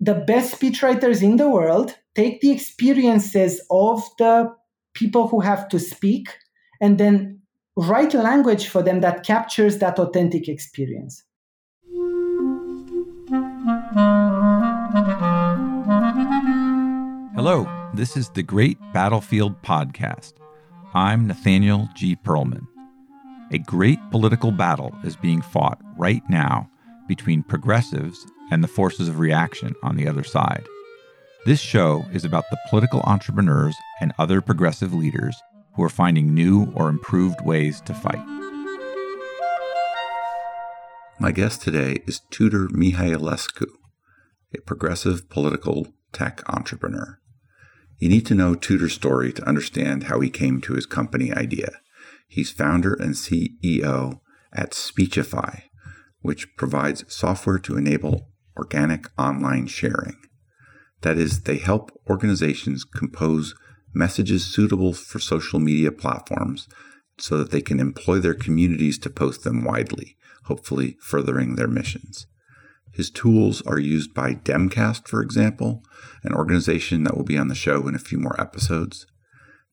the best speechwriters in the world take the experiences of the people who have to speak and then write language for them that captures that authentic experience. Hello, this is the Great Battlefield Podcast. I'm Nathaniel G. Pearlman. A great political battle is being fought right now between progressives and the forces of reaction on the other side. This show is about the political entrepreneurs and other progressive leaders who are finding new or improved ways to fight. My guest today is Tudor Mihailescu, a progressive political tech entrepreneur. You need to know Tudor's story to understand how he came to his company idea. He's founder and CEO at SpeechifAi, which provides software to enable organic online sharing. That is, they help organizations compose messages suitable for social media platforms so that they can employ their communities to post them widely, hopefully furthering their missions. His tools are used by Demcast, for example, an organization that will be on the show in a few more episodes.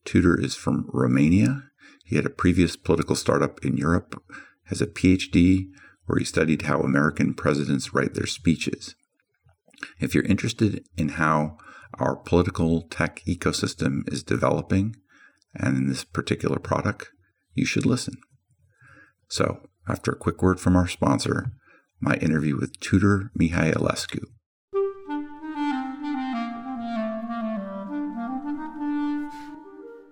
Tudor is from Romania he had a previous political startup in Europe, has a PhD where he studied how American presidents write their speeches. If you're interested in how our political tech ecosystem is developing and in this particular product, you should listen. So, after a quick word from our sponsor, my interview with Tudor Mihailescu.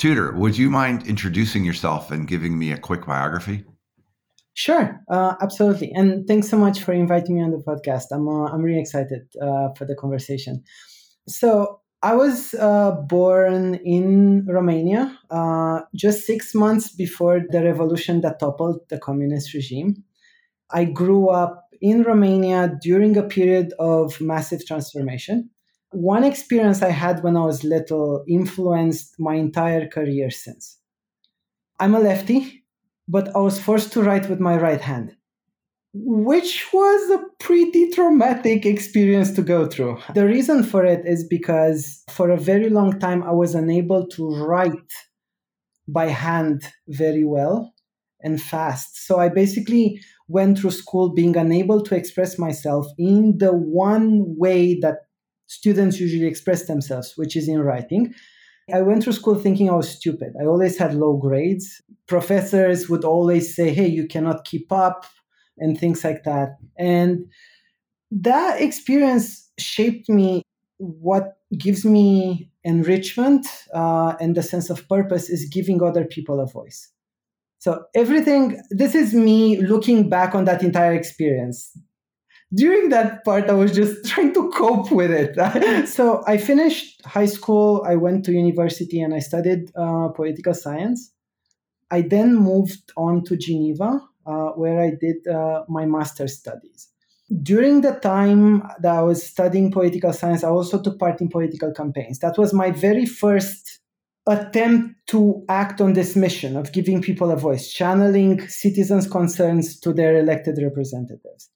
Tudor, would you mind introducing yourself and giving me a quick biography? Sure, uh, absolutely. And thanks so much for inviting me on the podcast. I'm, uh, I'm really excited uh, for the conversation. So, I was uh, born in Romania uh, just six months before the revolution that toppled the communist regime. I grew up in Romania during a period of massive transformation one experience I had when I was little influenced my entire career since. I'm a lefty, but I was forced to write with my right hand, which was a pretty traumatic experience to go through. The reason for it is because for a very long time I was unable to write by hand very well and fast. So I basically went through school being unable to express myself in the one way that students usually express themselves, which is in writing. I went through school thinking I was stupid. I always had low grades. Professors would always say, hey, you cannot keep up, and things like that. And that experience shaped me. What gives me enrichment uh, and the sense of purpose is giving other people a voice. So, everything, this is me looking back on that entire experience during that part, I was just trying to cope with it. so I finished high school, I went to university, and I studied uh, political science. I then moved on to Geneva, uh, where I did uh, my master's studies. During the time that I was studying political science, I also took part in political campaigns. That was my very first attempt to act on this mission of giving people a voice, channeling citizens' concerns to their elected representatives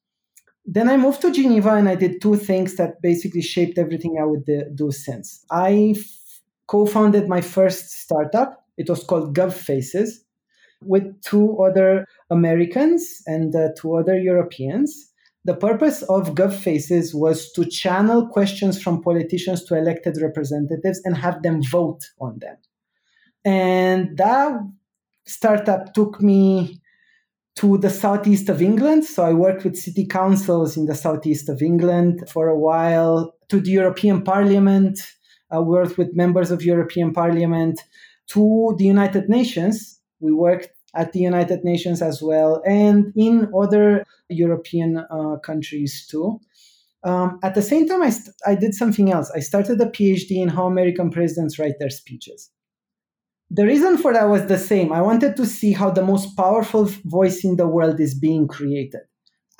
then I moved to Geneva and I did two things that basically shaped everything I would do since. I f- co founded my first startup. It was called GovFaces with two other Americans and uh, two other Europeans. The purpose of GovFaces was to channel questions from politicians to elected representatives and have them vote on them. And that startup took me to the southeast of England. So I worked with city councils in the southeast of England for a while, to the European Parliament. I worked with members of European Parliament, to the United Nations. We worked at the United Nations as well, and in other European uh, countries too. Um, at the same time, I, st- I did something else. I started a PhD in how American presidents write their speeches. The reason for that was the same. I wanted to see how the most powerful voice in the world is being created.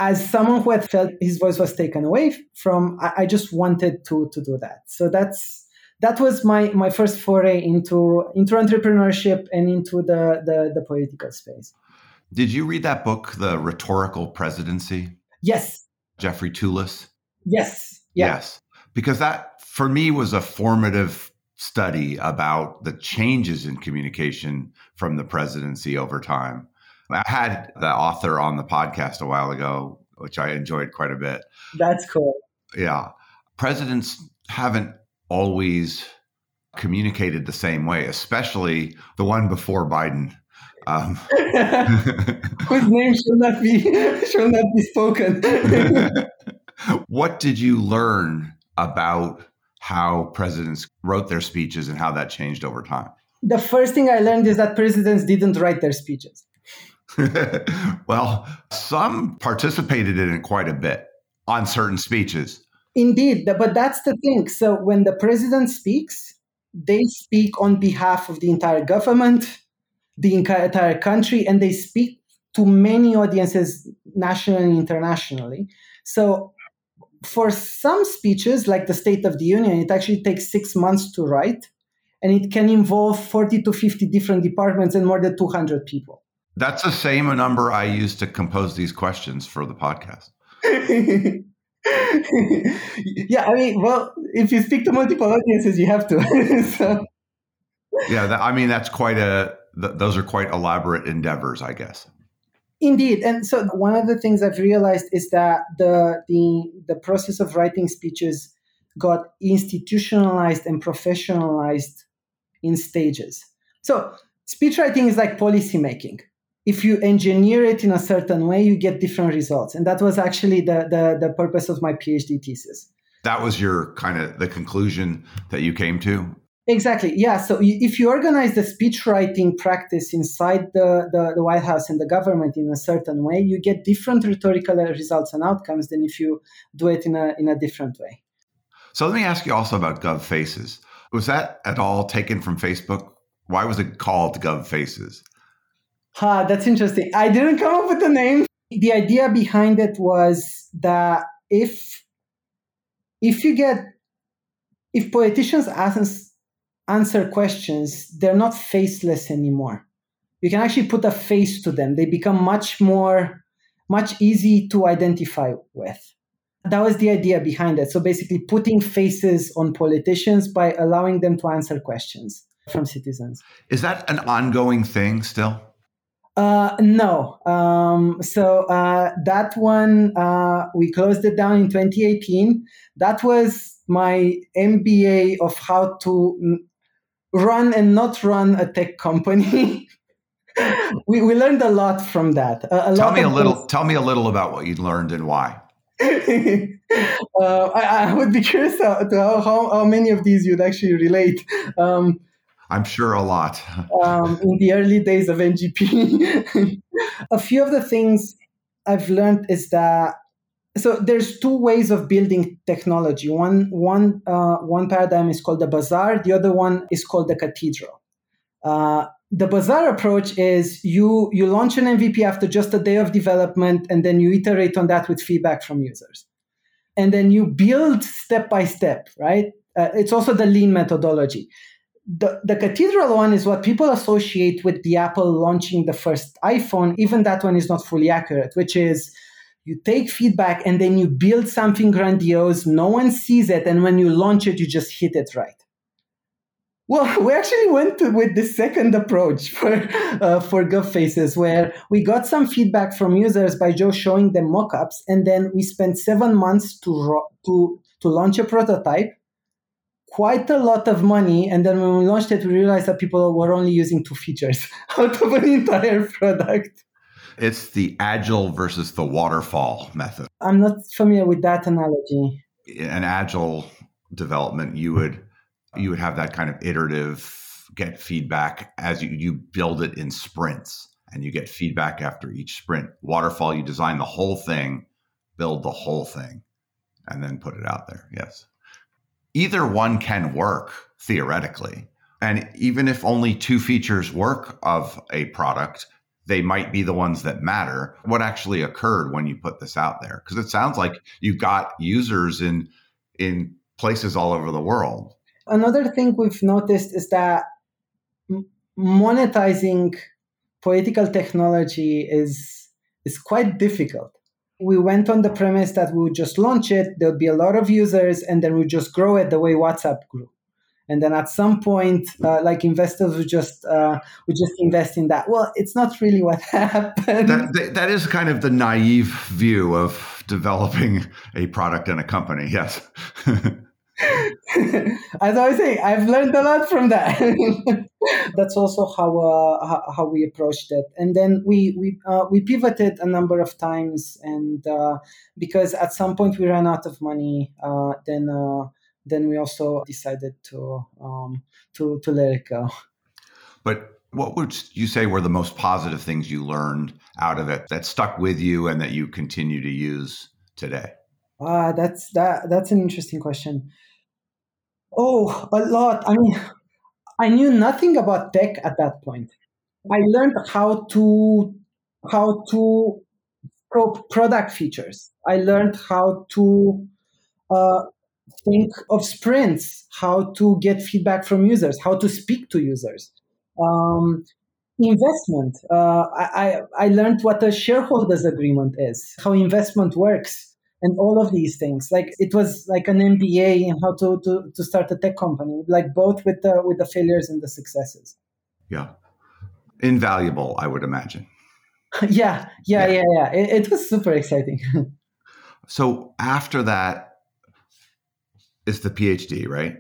As someone who had felt his voice was taken away from, I, I just wanted to to do that. So that's that was my my first foray into into entrepreneurship and into the the, the political space. Did you read that book, The Rhetorical Presidency? Yes. Jeffrey Tulis? Yes. Yeah. Yes. Because that for me was a formative study about the changes in communication from the presidency over time. I had the author on the podcast a while ago, which I enjoyed quite a bit. That's cool. Yeah. Presidents haven't always communicated the same way, especially the one before Biden. Um, Whose name shall not be shall not be spoken. what did you learn about how presidents wrote their speeches and how that changed over time? The first thing I learned is that presidents didn't write their speeches. well, some participated in it quite a bit on certain speeches. Indeed, but that's the thing. So when the president speaks, they speak on behalf of the entire government, the entire country, and they speak to many audiences nationally and internationally. So for some speeches, like the State of the Union, it actually takes six months to write, and it can involve 40 to 50 different departments and more than 200 people. That's the same number I use to compose these questions for the podcast. yeah, I mean, well, if you speak to multiple audiences, you have to. so. Yeah, that, I mean, that's quite a, th- those are quite elaborate endeavors, I guess. Indeed, and so one of the things I've realized is that the the the process of writing speeches got institutionalized and professionalized in stages. So speech writing is like policy making. If you engineer it in a certain way, you get different results, and that was actually the the, the purpose of my PhD thesis. That was your kind of the conclusion that you came to. Exactly. Yeah. So if you organize the speechwriting practice inside the, the, the, White House and the government in a certain way, you get different rhetorical results and outcomes than if you do it in a in a different way. So let me ask you also about Gov Faces. Was that at all taken from Facebook? Why was it called Gov Faces? Ha, that's interesting. I didn't come up with the name. The idea behind it was that if if you get if politicians ask answer questions, they're not faceless anymore. You can actually put a face to them. They become much more, much easy to identify with. That was the idea behind it. So basically, putting faces on politicians by allowing them to answer questions from citizens. Is that an ongoing thing still? Uh, no. Um, so uh, that one, uh, we closed it down in 2018. That was my MBA of how to run and not run a tech company. we, we learned a lot from that. A, a tell me a little. Those... Tell me a little about what you learned and why. uh, I, I, would be curious to, to how, how, how, many of these you'd actually relate. Um, I'm sure a lot. um, in the early days of NGP, a few of the things I've learned is that so there's two ways of building technology. One one uh, one paradigm is called the bazaar. The other one is called the cathedral. Uh, the bazaar approach is you you launch an MVP after just a day of development, and then you iterate on that with feedback from users, and then you build step by step. Right? Uh, it's also the lean methodology. The, the cathedral one is what people associate with the Apple launching the first iPhone. Even that one is not fully accurate, which is you take feedback and then you build something grandiose. No one sees it. And when you launch it you just hit it right. Well we actually went to, with the second approach for uh, for GovFaces where we got some feedback from users by just showing them mockups. And then we spent seven months to ro- to to launch a prototype. Quite a lot of money. And then when we launched it we realized that people were only using two features out of an entire product it's the agile versus the waterfall method. I'm not familiar with that analogy. An agile development, you would you would have that kind of iterative get feedback as you, you build it in sprints and you get feedback after each sprint. Waterfall, you design the whole thing, build the whole thing, and then put it out there. Yes. Either one can work theoretically. And even if only two features work of a product, they might be the ones that matter. What actually occurred when you put this out there? Because it sounds like you've got users in in places all over the world. Another thing we've noticed is that monetizing political technology is is quite difficult. We went on the premise that we would just launch it, there'll be a lot of users, and then we just grow it the way WhatsApp grew. And then at some point, uh, like investors would just uh, would just invest in that. Well, it's not really what happened. That, that is kind of the naive view of developing a product and a company. Yes. As I was saying, I've learned a lot from that. That's also how, uh, how, how we approached it, and then we we uh, we pivoted a number of times, and uh, because at some point we ran out of money, uh, then uh, then we also decided to um, to to let it go. But what would you say were the most positive things you learned out of it that stuck with you and that you continue to use today? Ah, uh, that's that that's an interesting question. Oh, a lot. I mean, I knew nothing about tech at that point. I learned how to how to scope product features. I learned how to uh, think of sprints, how to get feedback from users, how to speak to users. Um, investment. Uh, I, I learned what a shareholders agreement is, how investment works and all of these things. Like it was like an MBA in how to, to, to start a tech company, like both with the with the failures and the successes. Yeah, invaluable, I would imagine. yeah, yeah, yeah, yeah. yeah. It, it was super exciting. so after that is the PhD, right?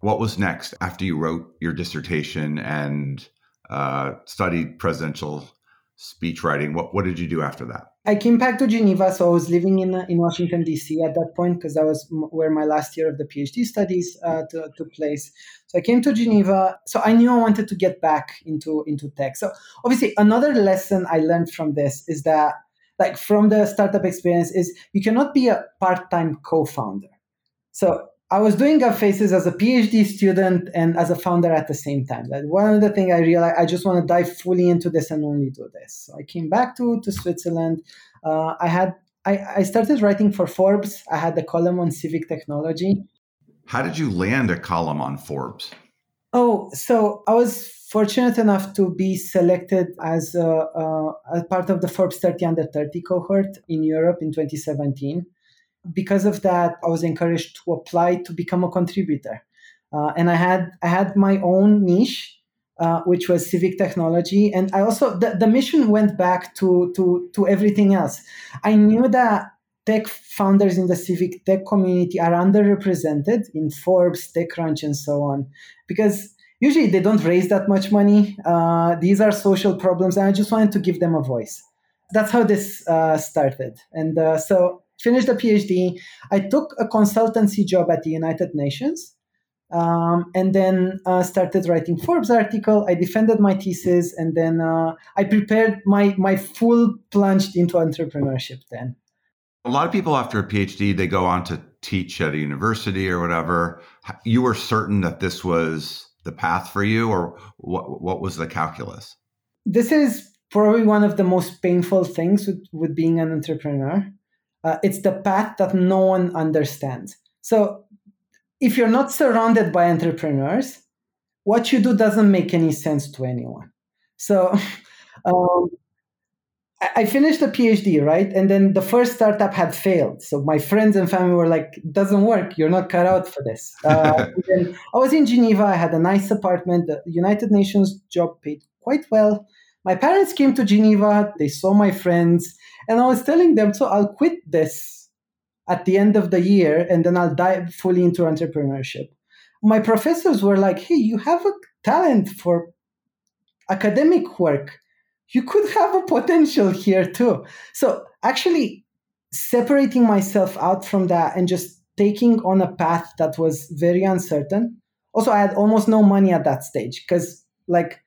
What was next after you wrote your dissertation and uh, studied presidential speech writing? What what did you do after that? I came back to Geneva, so I was living in in Washington D.C. at that point because that was where my last year of the PhD studies uh, to, took place. So I came to Geneva. So I knew I wanted to get back into into tech. So obviously, another lesson I learned from this is that, like from the startup experience, is you cannot be a part time co-founder. So I was doing Gov Faces as a PhD student and as a founder at the same time. That one of the things I realized I just want to dive fully into this and only do this. So I came back to, to Switzerland. Uh, I had I, I started writing for Forbes. I had a column on civic technology. How did you land a column on Forbes? Oh, so I was fortunate enough to be selected as a, a, a part of the Forbes 30 under 30 cohort in Europe in 2017 because of that, I was encouraged to apply to become a contributor. Uh, and I had I had my own niche, uh, which was civic technology, and I also the, the mission went back to to to everything else. I knew that tech founders in the civic tech community are underrepresented in Forbes, TechCrunch, and so on, because usually they don't raise that much money. Uh, these are social problems, and I just wanted to give them a voice. That's how this uh, started, and uh, so finished the PhD. I took a consultancy job at the United Nations. Um, and then uh, started writing Forbes article. I defended my thesis, and then uh, I prepared my my full plunged into entrepreneurship. Then a lot of people after a PhD they go on to teach at a university or whatever. You were certain that this was the path for you, or what? What was the calculus? This is probably one of the most painful things with, with being an entrepreneur uh, it's the path that no one understands. So if you're not surrounded by entrepreneurs, what you do doesn't make any sense to anyone. So um, I finished a PhD, right? And then the first startup had failed. So my friends and family were like, doesn't work. You're not cut out for this. Uh, I was in Geneva. I had a nice apartment. The United Nations job paid quite well. My parents came to Geneva. They saw my friends. And I was telling them, so I'll quit this at the end of the year and then I'll dive fully into entrepreneurship. My professors were like, hey, you have a talent for academic work. You could have a potential here too. So actually, separating myself out from that and just taking on a path that was very uncertain. Also, I had almost no money at that stage because, like,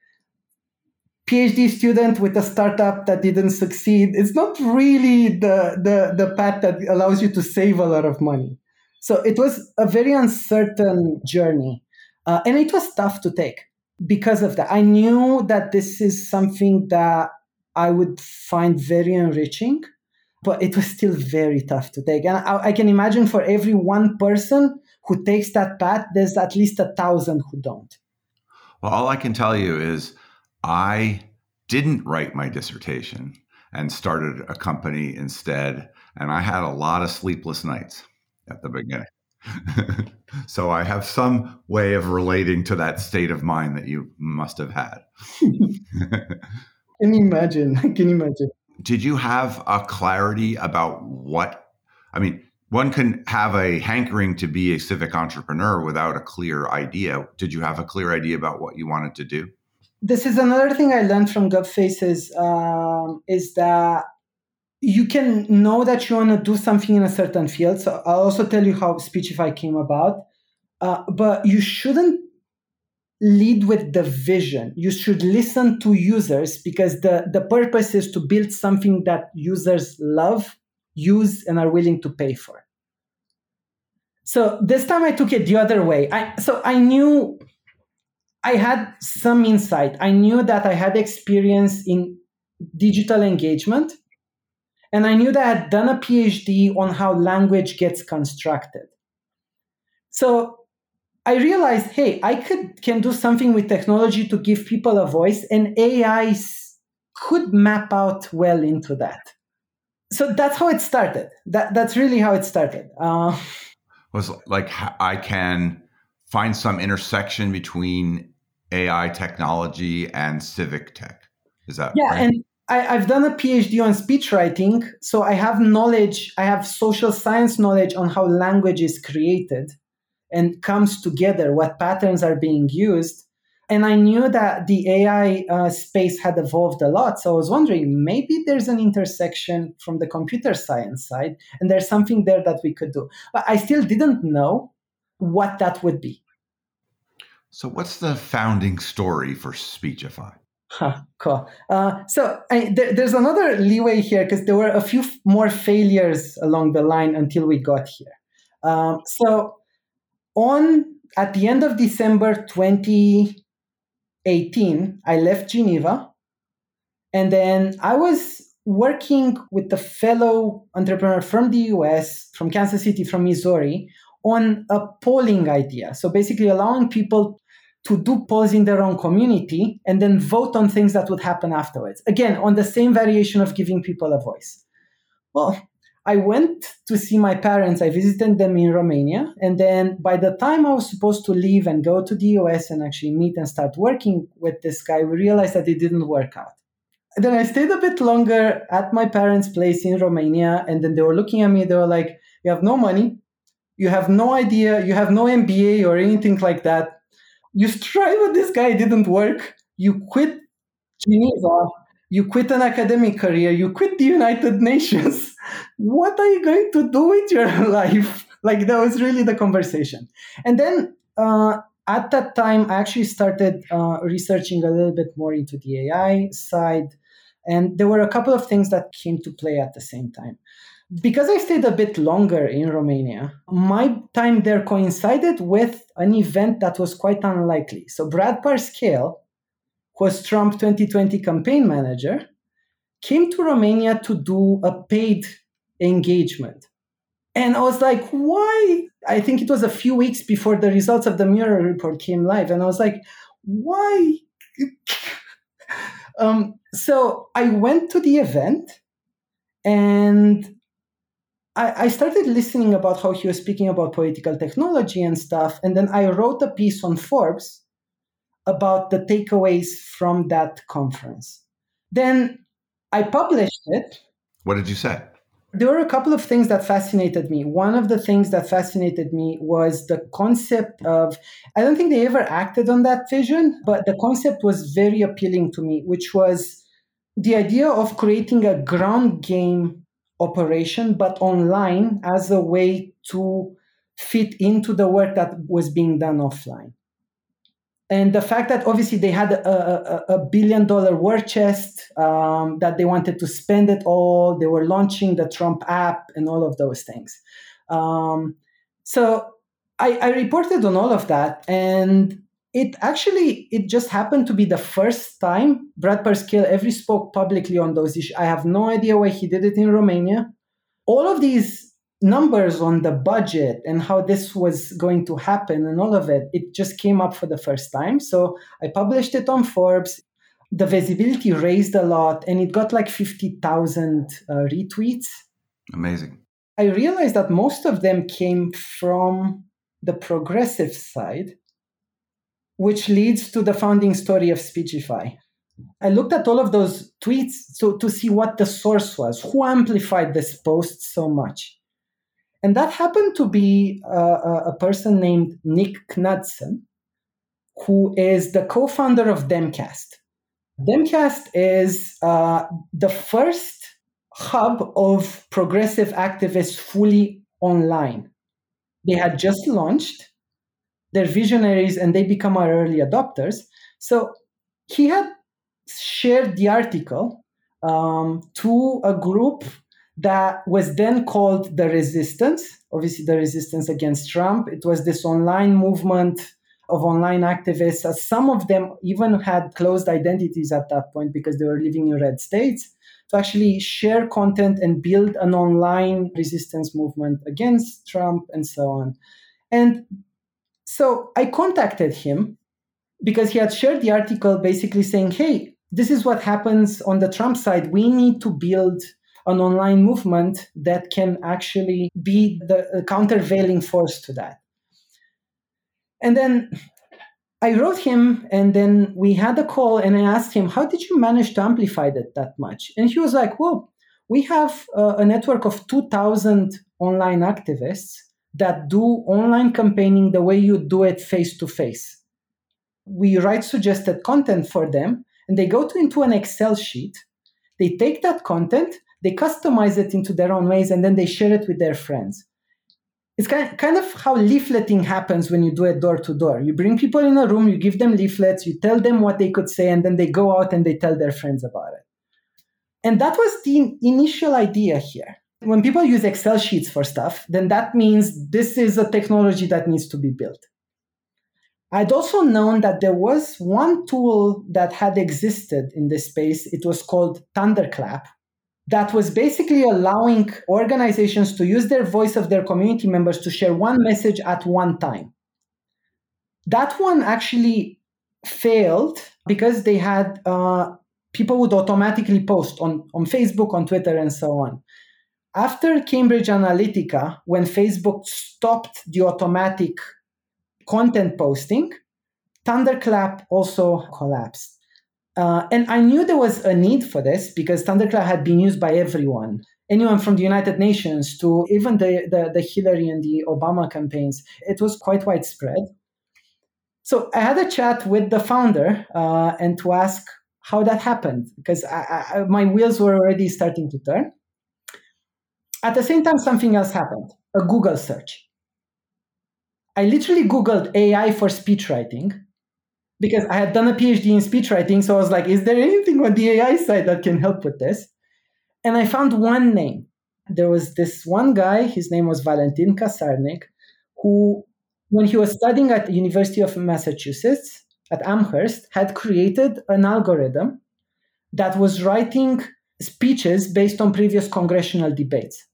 PhD student with a startup that didn't succeed, it's not really the, the, the path that allows you to save a lot of money. So it was a very uncertain journey. Uh, and it was tough to take because of that. I knew that this is something that I would find very enriching, but it was still very tough to take. And I, I can imagine for every one person who takes that path, there's at least a thousand who don't. Well, all I can tell you is I didn't write my dissertation and started a company instead. And I had a lot of sleepless nights at the beginning. so I have some way of relating to that state of mind that you must have had. can you imagine? I can imagine. Did you have a clarity about what? I mean, one can have a hankering to be a civic entrepreneur without a clear idea. Did you have a clear idea about what you wanted to do? This is another thing I learned from GovFaces um, is that you can know that you want to do something in a certain field. So I'll also tell you how SpeechifAi came about. Uh, but you shouldn't lead with the vision. You should listen to users because the, the purpose is to build something that users love, use, and are willing to pay for. So this time I took it the other way. I, so I knew I had some insight. I knew that I had experience in digital engagement and I knew that I had done a PhD on how language gets constructed. So I realized, hey, I could can do something with technology to give people a voice, and AI could map out well into that. So that's how it started. That that's really how it started. Uh, was like I can find some intersection between AI technology and civic tech. Is that yeah? Right? And I, have done a PhD on speech writing, so I have knowledge, I have social science knowledge on how language is created and comes together, what patterns are being used. And I knew that the AI uh, space had evolved a lot. So I was wondering maybe there's an intersection from the computer science side, and there's something there that we could do. But I still didn't know what that would be. So, what's the founding story for SpeechifAi? Huh, cool. Uh, so I, there, there's another leeway here because there were a few f- more failures along the line until we got here. Um, so on at the end of December 2018, I left Geneva, and then I was working with a fellow entrepreneur from the US, from Kansas City, from Missouri, on a polling idea. So basically, allowing people to do polls in their own community and then vote on things that would happen afterwards. Again, on the same variation of giving people a voice. Well, I went to see my parents. I visited them in Romania. And then by the time I was supposed to leave and go to the US and actually meet and start working with this guy, we realized that it didn't work out. And then I stayed a bit longer at my parents' place in Romania. And then they were looking at me. They were like, You have no money. You have no idea. You have no MBA or anything like that you strive with this guy, didn't work. You quit Geneva, you quit an academic career, you quit the United Nations. what are you going to do with your life? Like that was really the conversation. And then uh, at that time, I actually started uh, researching a little bit more into the AI side. And there were a couple of things that came to play at the same time because I stayed a bit longer in Romania, my time there coincided with an event that was quite unlikely. So Brad Parscale, who was Trump 2020 campaign manager, came to Romania to do a paid engagement. And I was like, why? I think it was a few weeks before the results of the Mueller report came live. And I was like, why? um, so I went to the event and I, I started listening about how he was speaking about political technology and stuff. And then I wrote a piece on Forbes about the takeaways from that conference. Then I published it. What did you say? There were a couple of things that fascinated me. One of the things that fascinated me was the concept of, I don't think they ever acted on that vision, but the concept was very appealing to me, which was the idea of creating a ground game operation, but online as a way to fit into the work that was being done offline. and the fact that obviously they had a, a, a billion dollar war chest um, that they wanted to spend it all they were launching the trump app and all of those things um, so I, I reported on all of that and it actually it just happened to be the first time brad parscale ever spoke publicly on those issues i have no idea why he did it in romania all of these numbers on the budget and how this was going to happen and all of it, it just came up for the first time. So I published it on Forbes. The visibility raised a lot and it got like 50,000 uh, retweets. Amazing. I realized that most of them came from the progressive side, which leads to the founding story of SpeechifAi. I looked at all of those tweets so to see what the source was, who amplified this post so much. And that happened to be uh, a person named Nick Knudsen, who is the co founder of Demcast. Demcast is uh, the first hub of progressive activists fully online. They had just launched, they're visionaries and they become our early adopters. So he had shared the article um, to a group that was then called the resistance. Obviously the resistance against trump. It was this online movement of online activists. Some of them even had closed identities at that point because they were living in red states to actually share content and build an online resistance movement against trump and so on. And so i contacted him because he had shared the article basically saying hey this is what happens on the trump side we need to build an online movement that can actually be the countervailing force to that. And then I wrote him, and then we had a call, and I asked him, How did you manage to amplify that that much? And he was like, Well, we have a, a network of 2,000 online activists that do online campaigning the way you do it face to face. We write suggested content for them, and they go to, into an Excel sheet. They take that content they customize it into their own ways and then they share it with their friends it's kind, kind of how leafleting happens when you do it door to door you bring people in a room you give them leaflets you tell them what they could say and then they go out and they tell their friends about it and that was the initial idea here when people use excel sheets for stuff then that means this is a technology that needs to be built I'd also known that there was one tool that had existed in this space. It was called Thunderclap, that was basically allowing organizations to use their voice of their community members to share one message at one time. That one actually failed because they had uh, people would automatically post on, on Facebook, on Twitter, and so on. After Cambridge Analytica, when Facebook stopped the automatic content posting, Thunderclap also collapsed. Uh, and I knew there was a need for this because Thunderclap had been used by everyone, anyone from the United Nations to even the, the, the Hillary and the Obama campaigns. It was quite widespread. So I had a chat with the founder uh, and to ask how that happened because I, I, my wheels were already starting to turn. At the same time, something else happened a Google search. I literally Googled AI for speech writing because I had done a PhD in speech writing. So I was like, is there anything on the AI side that can help with this? And I found one name. There was this one guy, his name was Valentin Kassarnig, who, when he was studying at the University of Massachusetts at Amherst, had created an algorithm that was writing speeches based on previous congressional debates.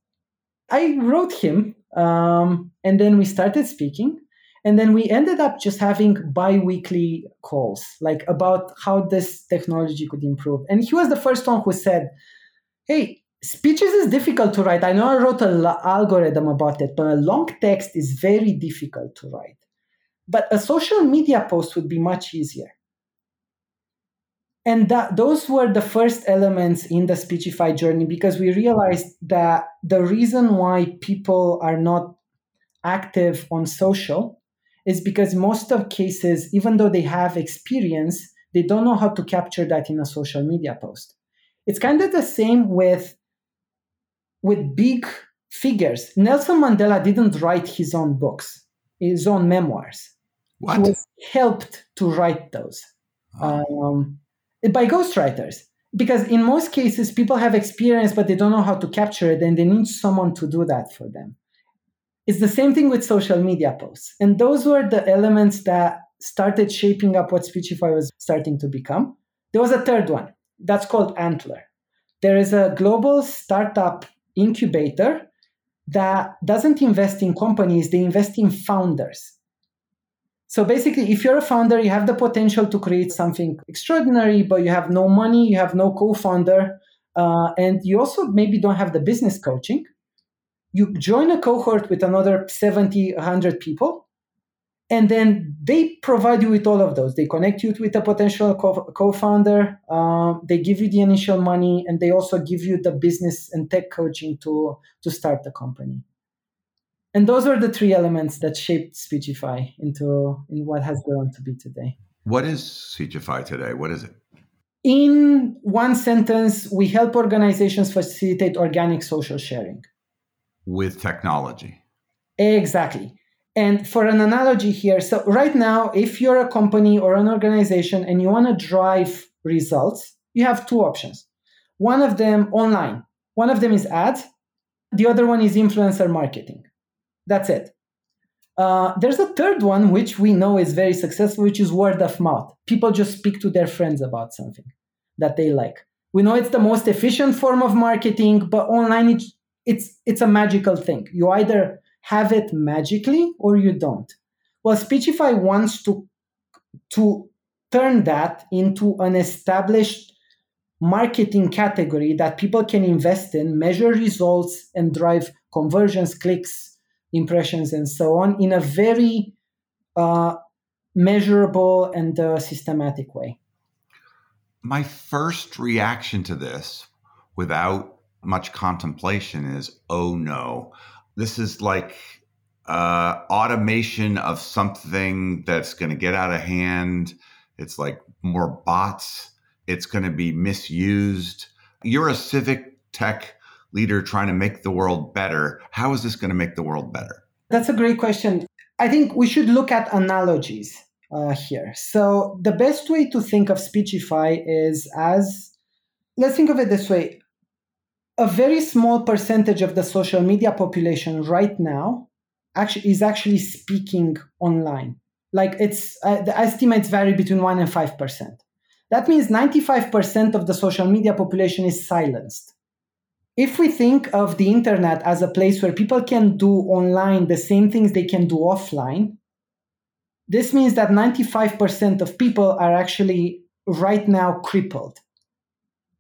I wrote him, um, and then we started speaking. And then we ended up just having bi weekly calls, like about how this technology could improve. And he was the first one who said, Hey, speeches is difficult to write. I know I wrote an algorithm about it, but a long text is very difficult to write. But a social media post would be much easier. And that, those were the first elements in the SpeechifAi journey because we realized that the reason why people are not active on social is because most of cases, even though they have experience, they don't know how to capture that in a social media post. It's kind of the same with with big figures. Nelson Mandela didn't write his own books, his own memoirs. What? He was helped to write those oh. um, by ghostwriters. Because in most cases, people have experience, but they don't know how to capture it, and they need someone to do that for them. It's the same thing with social media posts. And those were the elements that started shaping up what SpeechifAi was starting to become. There was a third one that's called Antler. There is a global startup incubator that doesn't invest in companies, they invest in founders. So basically, if you're a founder, you have the potential to create something extraordinary, but you have no money, you have no co founder, uh, and you also maybe don't have the business coaching. You join a cohort with another 70, 100 people, and then they provide you with all of those they connect you with a potential co- founder um, they give you the initial money and they also give you the business and tech coaching to to start the company and those are the three elements that shaped SpeechifAi into in what has grown to be today. What is SpeechifAi today? What is it? In one sentence we help organizations facilitate organic social sharing. With technology. Exactly. And for an analogy here, so right now, if you're a company or an organization and you want to drive results, you have two options. One of them online, one of them is ads, the other one is influencer marketing. That's it. Uh, there's a third one, which we know is very successful, which is word of mouth. People just speak to their friends about something that they like. We know it's the most efficient form of marketing, but online it's it's, it's a magical thing. You either have it magically or you don't. Well, SpeechifAi wants to, to turn that into an established marketing category that people can invest in, measure results, and drive conversions, clicks, impressions, and so on in a very uh, measurable and uh, systematic way. My first reaction to this, without much contemplation, is oh no, this is like uh, automation of something that's going to get out of hand. It's like more bots. It's going to be misused. You're a civic tech leader trying to make the world better. How is this going to make the world better? That's a great question. I think we should look at analogies uh, here. So, the best way to think of SpeechifAi is as let's think of it this way a very small percentage of the social media population right now actually is actually speaking online like it's uh, the estimates vary between 1 and 5% that means 95% of the social media population is silenced if we think of the internet as a place where people can do online the same things they can do offline this means that 95% of people are actually right now crippled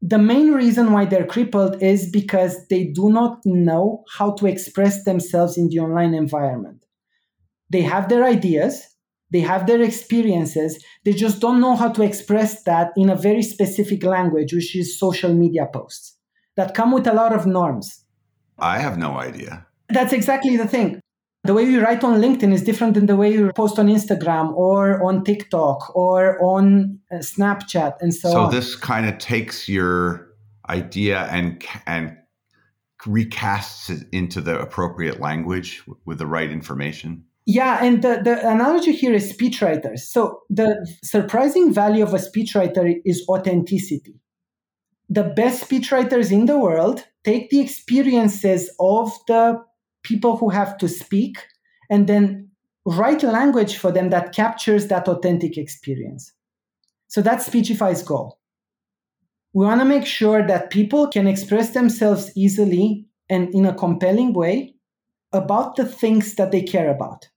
the main reason why they're crippled is because they do not know how to express themselves in the online environment. They have their ideas, they have their experiences, they just don't know how to express that in a very specific language, which is social media posts that come with a lot of norms. I have no idea. That's exactly the thing the way you write on LinkedIn is different than the way you post on Instagram or on TikTok or on uh, Snapchat and so, so on. So this kind of takes your idea and and recasts it into the appropriate language with the right information. Yeah, and the, the analogy here is speechwriters. So the surprising value of a speechwriter is authenticity. The best speechwriters in the world take the experiences of the people who have to speak and then write language for them that captures that authentic experience. So that's SpeechifAi's goal. We want to make sure that people can express themselves easily and in a compelling way about the things that they care about.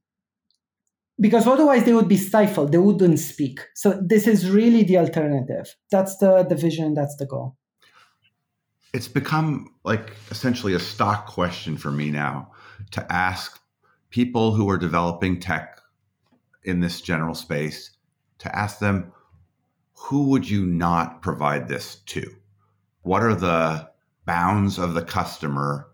Because otherwise they would be stifled, they wouldn't speak. So this is really the alternative. That's the, the vision, that's the goal it's become like essentially a stock question for me now to ask people who are developing tech in this general space to ask them who would you not provide this to? What are the bounds of the customer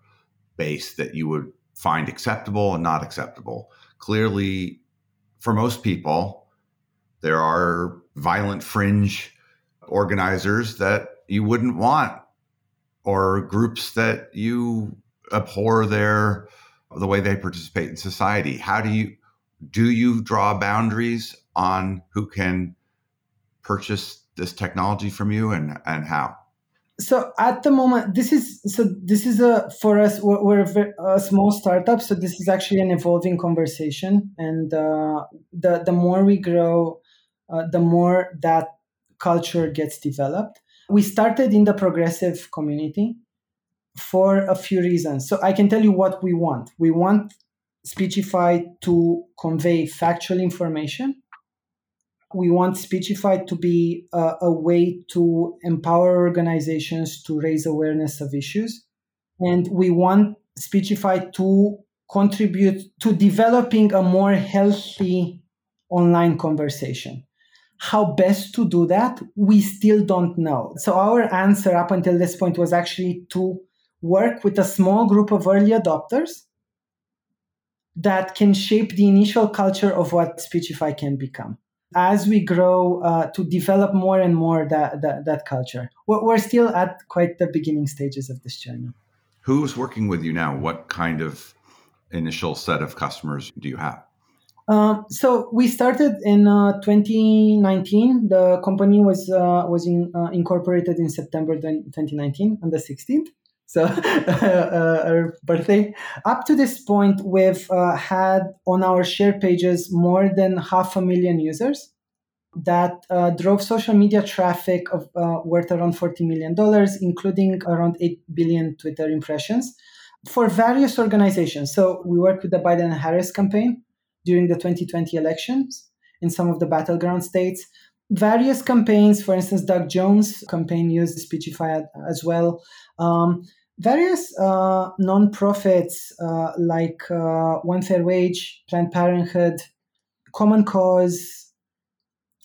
base that you would find acceptable and not acceptable? Clearly for most people there are violent fringe organizers that you wouldn't want or groups that you abhor their the way they participate in society how do you do you draw boundaries on who can purchase this technology from you and, and how? So at the moment, this is so this is a for us we're, we're a, small startup, so this is actually an evolving conversation, and uh, the the more we grow, uh, the more that culture gets developed. We started in the progressive community for a few reasons. So I can tell you what we want. We want SpeechifAi to convey factual information. We want SpeechifAi to be a, a way to empower organizations to raise awareness of issues. And we want SpeechifAi to contribute to developing a more healthy online conversation. How best to do that, we still don't know. So, our answer up until this point was actually to work with a small group of early adopters that can shape the initial culture of what SpeechifAi can become. As we grow uh, to develop more and more that, that, that culture, we're, we're still at quite the beginning stages of this journey. Who's working with you now? What kind of initial set of customers do you have? Um, so we started in uh, 2019. The company was uh, was in, uh, incorporated in September 2019 on the 16th so uh, our birthday. Up to this point, we've uh, had on our share pages more than half a million users that uh, drove social media traffic of uh, worth around $40 million, including around 8 billion Twitter impressions for various organizations. So we worked with the Biden Harris campaign during the 2020 elections in some of the battleground states. Various campaigns, for instance, Doug Jones' campaign used SpeechifAi as well. Um, various uh, nonprofits uh, like uh, One Fair Wage, Planned Parenthood, Common Cause,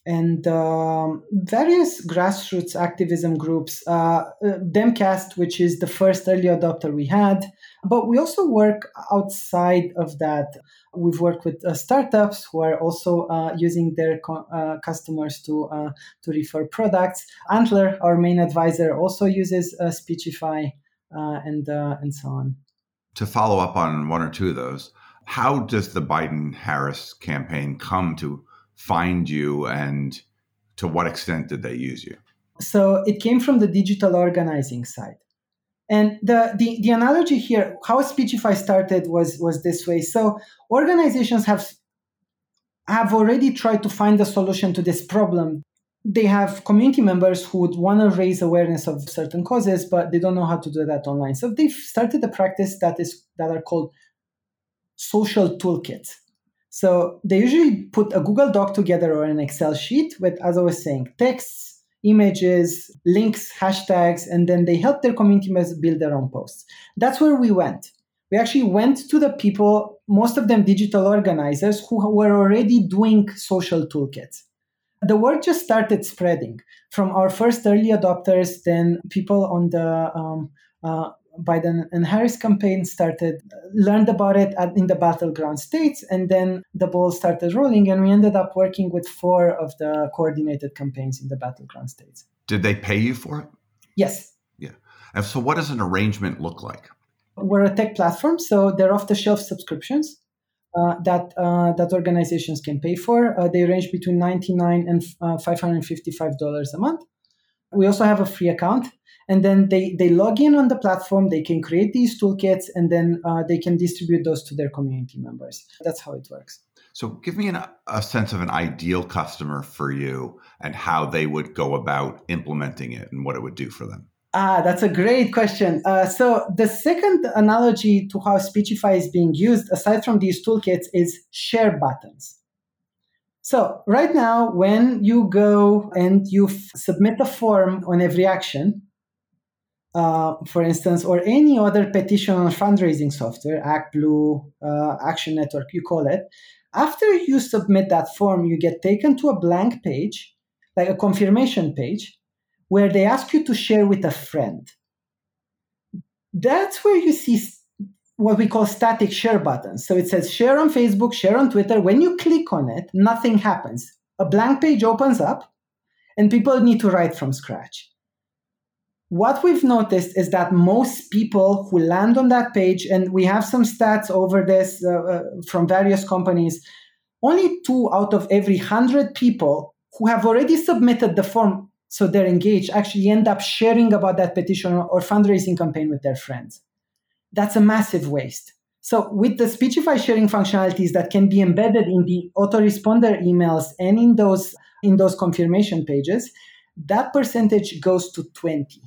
and um, various grassroots activism groups. Uh, uh, Demcast, which is the first early adopter we had, but we also work outside of that. We've worked with uh, startups who are also uh, using their co- uh, customers to uh, to refer products. Antler, our main advisor, also uses SpeechifAi uh, and uh, and so on. To follow up on one or two of those, how does the Biden Harris campaign come to find you, and to what extent did they use you? So it came from the digital organizing side. And the, the, the analogy here, how SpeechifAi started was, was this way. So organizations have have already tried to find a solution to this problem they have community members who would want to raise awareness of certain causes, but they don't know how to do that online. So they've started a practice that is that are called social toolkits. So they usually put a Google Doc together or an Excel sheet with, as I was saying, texts, images, links, hashtags, and then they help their community members build their own posts. That's where we went. We actually went to the people, most of them digital organizers, who were already doing social toolkits the word just started spreading from our first early adopters. Then people on the um, uh, Biden and Harris campaign started learned about it at, in the battleground states, and then the ball started rolling, and we ended up working with four of the coordinated campaigns in the battleground states. Did they pay you for it? Yes. Yeah. And so, what does an arrangement look like? We're a tech platform, so they're off-the-shelf subscriptions uh, that uh, that organizations can pay for. Uh, they range between 99 and uh, 555 dollars a month. We also have a free account, and then they they log in on the platform. They can create these toolkits, and then uh, they can distribute those to their community members. That's how it works. So, give me an, a sense of an ideal customer for you and how they would go about implementing it and what it would do for them. Ah, that's a great question. Uh, so the second analogy to how SpeechifAi is being used, aside from these toolkits, is share buttons. So right now, when you go and you f- submit a form on EveryAction, uh, for instance, or any other petition on fundraising software, ActBlue, uh, Action Network, you call it, after you submit that form, you get taken to a blank page, like a confirmation page, where they ask you to share with a friend. That's where you see what we call static share buttons. So it says share on Facebook, share on Twitter. When you click on it, nothing happens. A blank page opens up, and people need to write from scratch. What we've noticed is that most people who land on that page, and we have some stats over this uh, uh, from various companies, only two out of every 100 people who have already submitted the form so they're engaged actually end up sharing about that petition or fundraising campaign with their friends. That's a massive waste. So with the SpeechifAi sharing functionalities that can be embedded in the autoresponder emails and in those in those confirmation pages that percentage goes to 20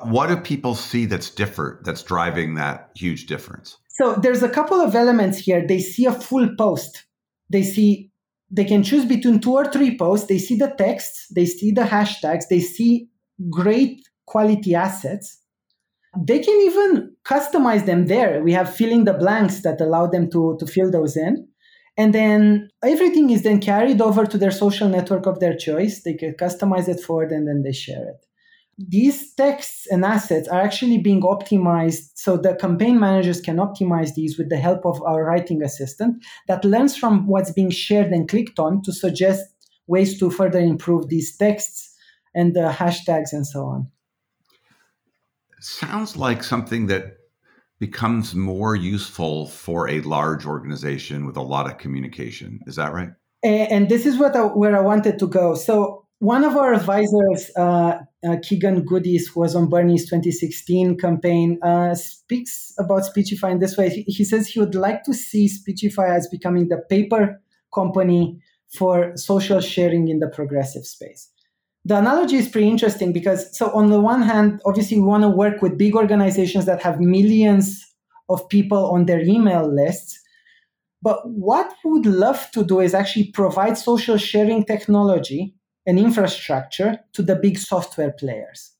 what do people see that's different that's driving that huge difference so there's a couple of elements here they see a full post they see they can choose between two or three posts. They see the texts, they see the hashtags, they see great quality assets. They can even customize them there. We have fill in the blanks that allow them to, to fill those in. And then everything is then carried over to their social network of their choice. They can customize it forward and then they share it these texts and assets are actually being optimized so the campaign managers can optimize these with the help of our writing assistant that learns from what's being shared and clicked on to suggest ways to further improve these texts and the hashtags and so on. Sounds like something that becomes more useful for a large organization with a lot of communication. Is that right? And this is what I, where i wanted to go. So one of our advisors, uh, uh, Keegan Goudiss, who was on Bernie's 2016 campaign, uh, speaks about SpeechifAi in this way. He, he, says he would like to see SpeechifAi as becoming the paper company for social sharing in the progressive space. The analogy is pretty interesting because, so on the one hand, obviously, we want to work with big organizations that have millions of people on their email lists. But what we would love to do is actually provide social sharing technology and infrastructure to the big software players.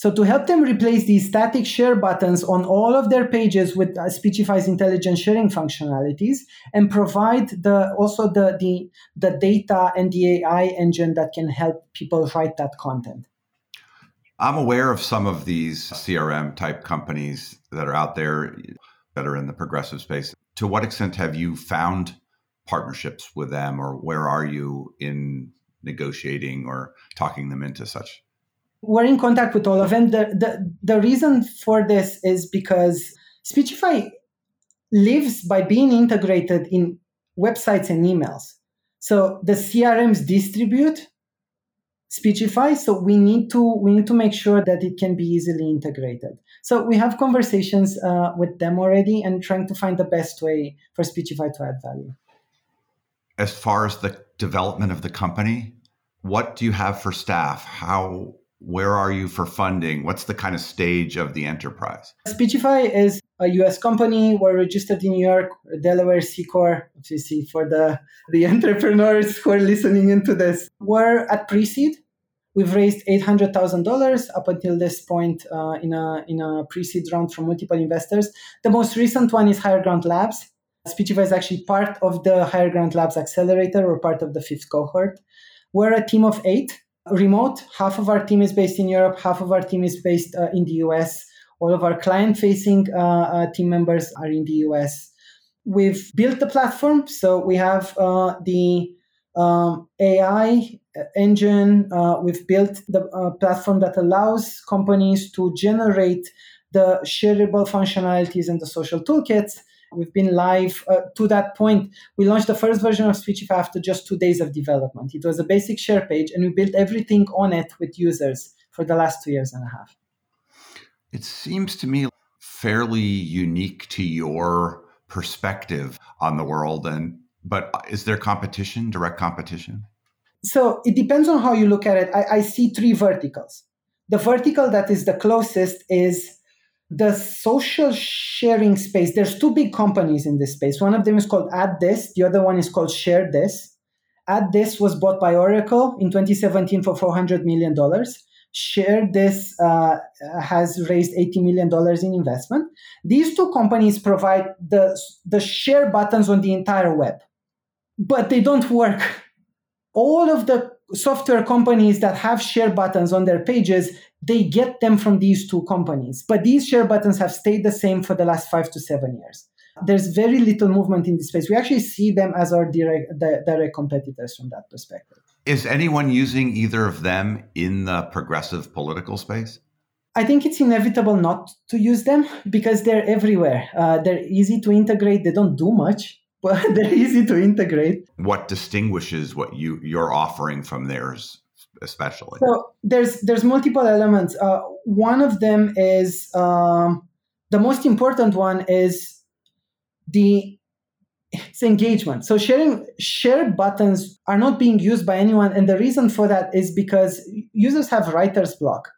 So to help them replace these static share buttons on all of their pages with uh, SpeechifAi's intelligent sharing functionalities and provide the also the, the the data and the AI engine that can help people write that content. I'm aware of some of these CRM type companies that are out there that are in the progressive space. To what extent have you found partnerships with them or where are you in negotiating or talking them into such? We're in contact with all of them. The, the, the reason for this is because SpeechifAi lives by being integrated in websites and emails. So the CRMs distribute SpeechifAi, so we need to we need to make sure that it can be easily integrated. So we have conversations uh, with them already and trying to find the best way for SpeechifAi to add value as far as the development of the company, what do you have for staff? How where are you for funding? What's the kind of stage of the enterprise? SpeechifAi is a US company. We're registered in New York, Delaware C Corp, obviously for the, the entrepreneurs who are listening into this. We're at pre-seed. We've raised $800,000 up until this point uh, in, a, in a pre-seed round from multiple investors. The most recent one is Higher Ground Labs. SpeechifAi is actually part of the Higher Ground Labs Accelerator or part of the fifth cohort. We're a team of eight, remote. Half of our team is based in Europe, half of our team is based uh, in the US. All of our client facing uh, uh, team members are in the US. We've built the platform, so we have uh, the um, AI engine. Uh, we've built the uh, platform that allows companies to generate the shareable functionalities and the social toolkits We've been live uh, to that point. We launched the first version of SpeechifAi after just two days of development. It was a basic share page, and we built everything on it with users for the last two years and a half. It seems to me fairly unique to your perspective on the world. And but is there competition, direct competition? So it depends on how you look at it. I, I see three verticals. The vertical that is the closest is the social sharing space, there's two big companies in this space. One of them is called AddThis, the other one is called ShareThis. AddThis was bought by Oracle in 2017 for $400 million. ShareThis uh, has raised $80 million in investment. These two companies provide the, the share buttons on the entire web, but they don't work. All of the software companies that have share buttons on their pages they get them from these two companies. But these share buttons have stayed the same for the last five to seven years. There's very little movement in this space. We actually see them as our direct, direct competitors from that perspective. Is anyone using either of them in the progressive political space? I think it's inevitable not to use them because they're everywhere. Uh, they're easy to integrate. They don't do much. but they're easy to integrate. What distinguishes what you you're offering from theirs, especially? So there's there's multiple elements. Uh, one of them is um, the most important one is the it's engagement. So sharing share buttons are not being used by anyone, and the reason for that is because users have writer's block,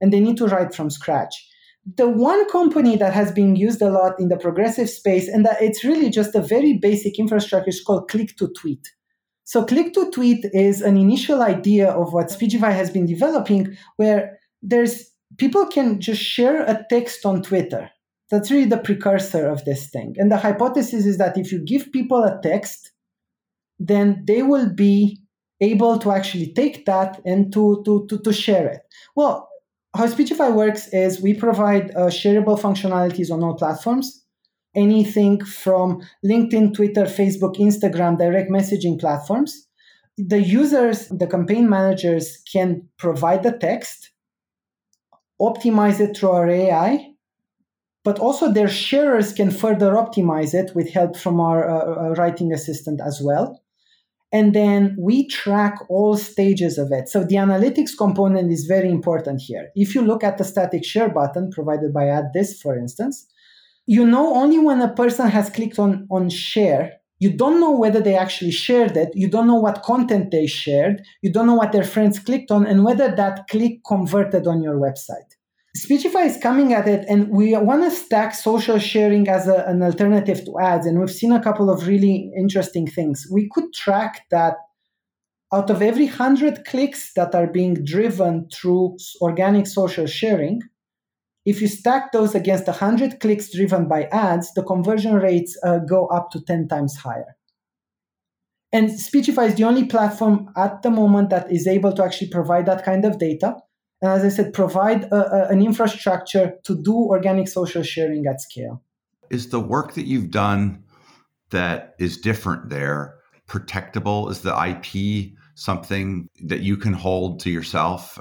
and they need to write from scratch. The one company that has been used a lot in the progressive space, and that it's really just a very basic infrastructure, is called click to tweet. So click to tweet is an initial idea of what SpeechifAi has been developing, where there's people can just share a text on Twitter that's really the precursor of this thing. And the hypothesis is that if you give people a text, then they will be able to actually take that and to, to, to, to share it. Well, how SpeechifAi works is we provide uh, shareable functionalities on all platforms. Anything from LinkedIn, Twitter, Facebook, Instagram, direct messaging platforms. The users, the campaign managers can provide the text, optimize it through our AI, but also their sharers can further optimize it with help from our uh, uh, writing assistant as well. And then we track all stages of it. So the analytics component is very important here. If you look at the static share button provided by AddThis, for instance, you know only when a person has clicked on, on share. You don't know whether they actually shared it. You don't know what content they shared. You don't know what their friends clicked on and whether that click converted on your website. SpeechifAi is coming at it, and we want to stack social sharing as a, an alternative to ads. And we've seen a couple of really interesting things. We could track that out of every 100 clicks that are being driven through organic social sharing, if you stack those against 100 clicks driven by ads, the conversion rates uh, go up to 10 times higher. And SpeechifAi is the only platform at the moment that is able to actually provide that kind of data and as I said, provide a, a, an infrastructure to do organic social sharing at scale. Is the work that you've done that is different there protectable? Is the IP something that you can hold to yourself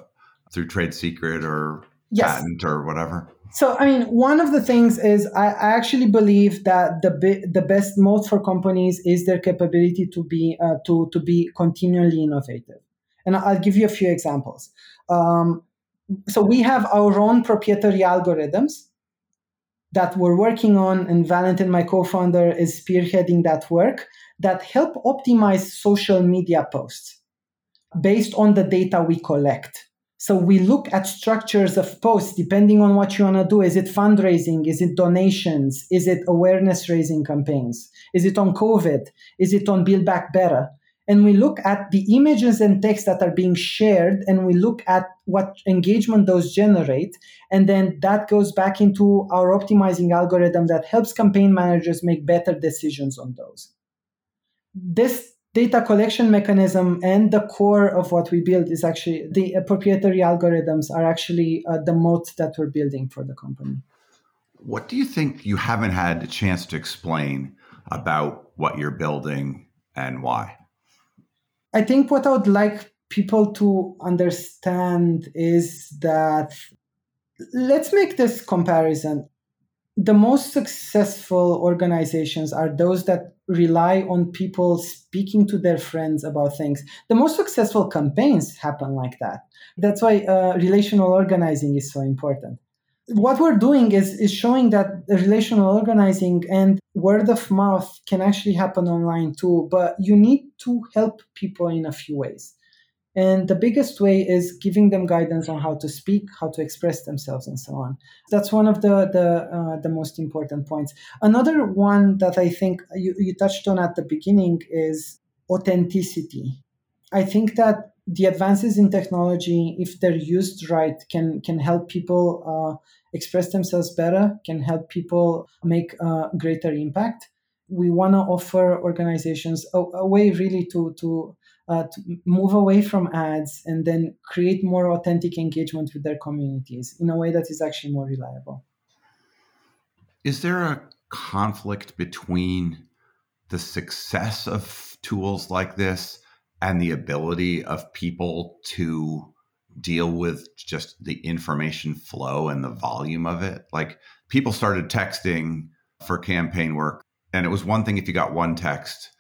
through trade secret or yes. patent or whatever? So, I mean, one of the things is I, I actually believe that the be, the best moat for companies is their capability to be uh, to to be continually innovative. And I'll give you a few examples. Um, so we have our own proprietary algorithms that we're working on, and Valentin, my co-founder, is spearheading that work that help optimize social media posts based on the data we collect. So we look at structures of posts depending on what you want to do. Is it fundraising? Is it donations? Is it awareness raising campaigns? Is it on COVID? Is it on Build Back Better? and we look at the images and text that are being shared and we look at what engagement those generate and then that goes back into our optimizing algorithm that helps campaign managers make better decisions on those this data collection mechanism and the core of what we build is actually the proprietary algorithms are actually uh, the moat that we're building for the company what do you think you haven't had a chance to explain about what you're building and why I think what I would like people to understand is that let's make this comparison. The most successful organizations are those that rely on people speaking to their friends about things. The most successful campaigns happen like that. That's why uh, relational organizing is so important what we're doing is, is showing that relational organizing and word of mouth can actually happen online too, but you need to help people in a few ways. And the biggest way is giving them guidance on how to speak, how to express themselves, and so on. That's one of the the, uh, the most important points. Another one that I think you, you touched on at the beginning is authenticity. I think that the advances in technology, if they're used right, can can help people uh, express themselves better, can help people make a greater impact. We want to offer organizations a, a, way really to to, uh, to move away from ads and then create more authentic engagement with their communities in a way that is actually more reliable. Is there a conflict between the success of tools like this? and the ability of people to deal with just the information flow and the volume of it. Like people started texting for campaign work And it was one thing if you got one text,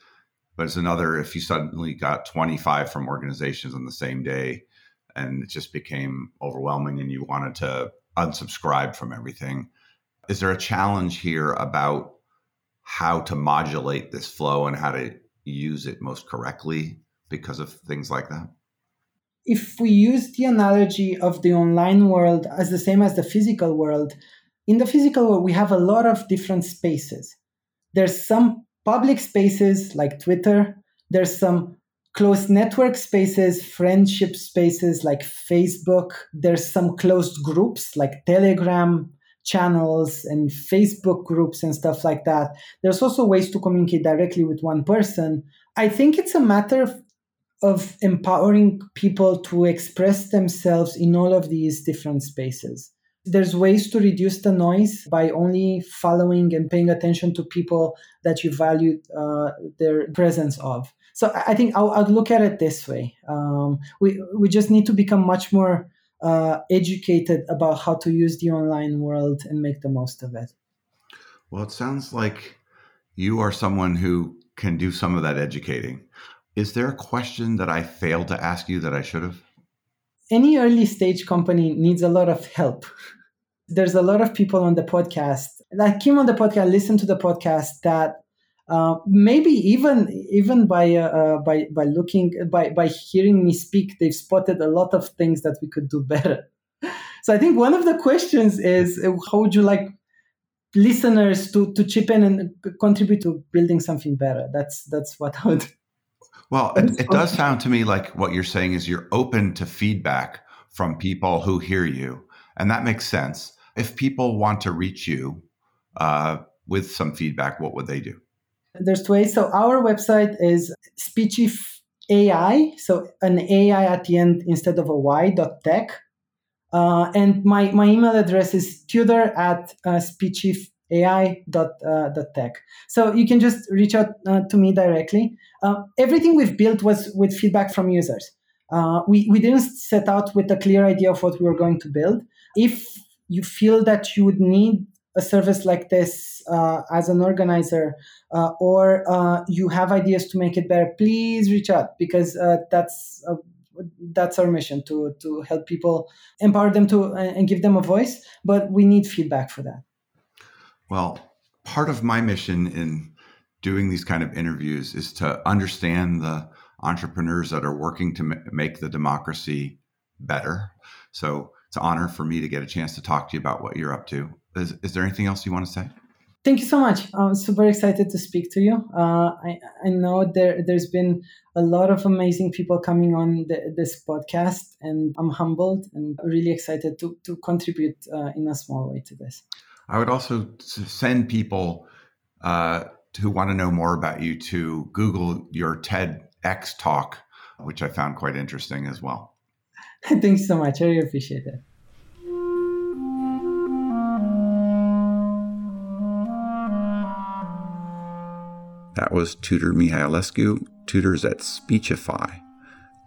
but it's another if you suddenly got 25 from organizations on the same day and it just became overwhelming and you wanted to unsubscribe from everything. Is there a challenge here about how to modulate this flow and how to use it most correctly because of things like that? If we use the analogy of the online world as the same as the physical world, in the physical world, we have a lot of different spaces. There's some public spaces like Twitter, there's some closed network spaces, friendship spaces like Facebook, there's some closed groups like Telegram, channels and Facebook groups and stuff like that. There's also ways to communicate directly with one person. I think it's a matter of, of empowering people to express themselves in all of these different spaces. There's ways to reduce the noise by only following and paying attention to people that you value uh, their presence of. So I think I'll, I'll look at it this way. Um, we we just need to become much more uh, educated about how to use the online world and make the most of it. Well, it sounds like you are someone who can do some of that educating. Is there a question that I failed to ask you that I should have? Any early stage company needs a lot of help. There's a lot of people on the podcast that came on the podcast, listen to the podcast that uh, maybe even even by uh, uh, by by looking by by hearing me speak, they've spotted a lot of things that we could do better. So I think one of the questions is how would you like listeners to to chip in and contribute to building something better? That's that's what I would. Well, it, it does sound to me like what you're saying is you're open to feedback from people who hear you, and that makes sense. If people want to reach you uh, with some feedback, what would they do? There's two ways. So our website is Speechif AI, so an AI at the end instead of a Y dot tech. Uh, and my, my email address is Tudor at uh, dot, uh. So you can just reach out uh, to me directly. Uh, everything we've built was with feedback from users. We, we didn't set out with a clear idea of what we were going to build. If you feel that you would need a service like this uh, as an organizer uh, or uh, you have ideas to make it better please reach out because that's that's our mission to to help people empower them to and give them a voice but we need feedback for that well part of my mission in doing these kind of interviews is to understand the entrepreneurs that are working to make the democracy better so it's an honor for me to get a chance to talk to you about what you're up to is, is there anything else you want to say? Thank you so much. I'm super excited to speak to you. Uh, I, I know there, there's been a lot of amazing people coming on the, this podcast, and I'm humbled and really excited to, to contribute uh, in a small way to this. I would also send people uh, who want to know more about you to Google your TEDx talk, which I found quite interesting as well. Thanks so much. I really appreciate it. That was Tudor Mihailescu. Tudor's at SpeechifAi,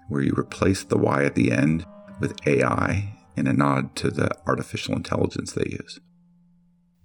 where you replace the Y at the end with AI in a nod to the artificial intelligence they use.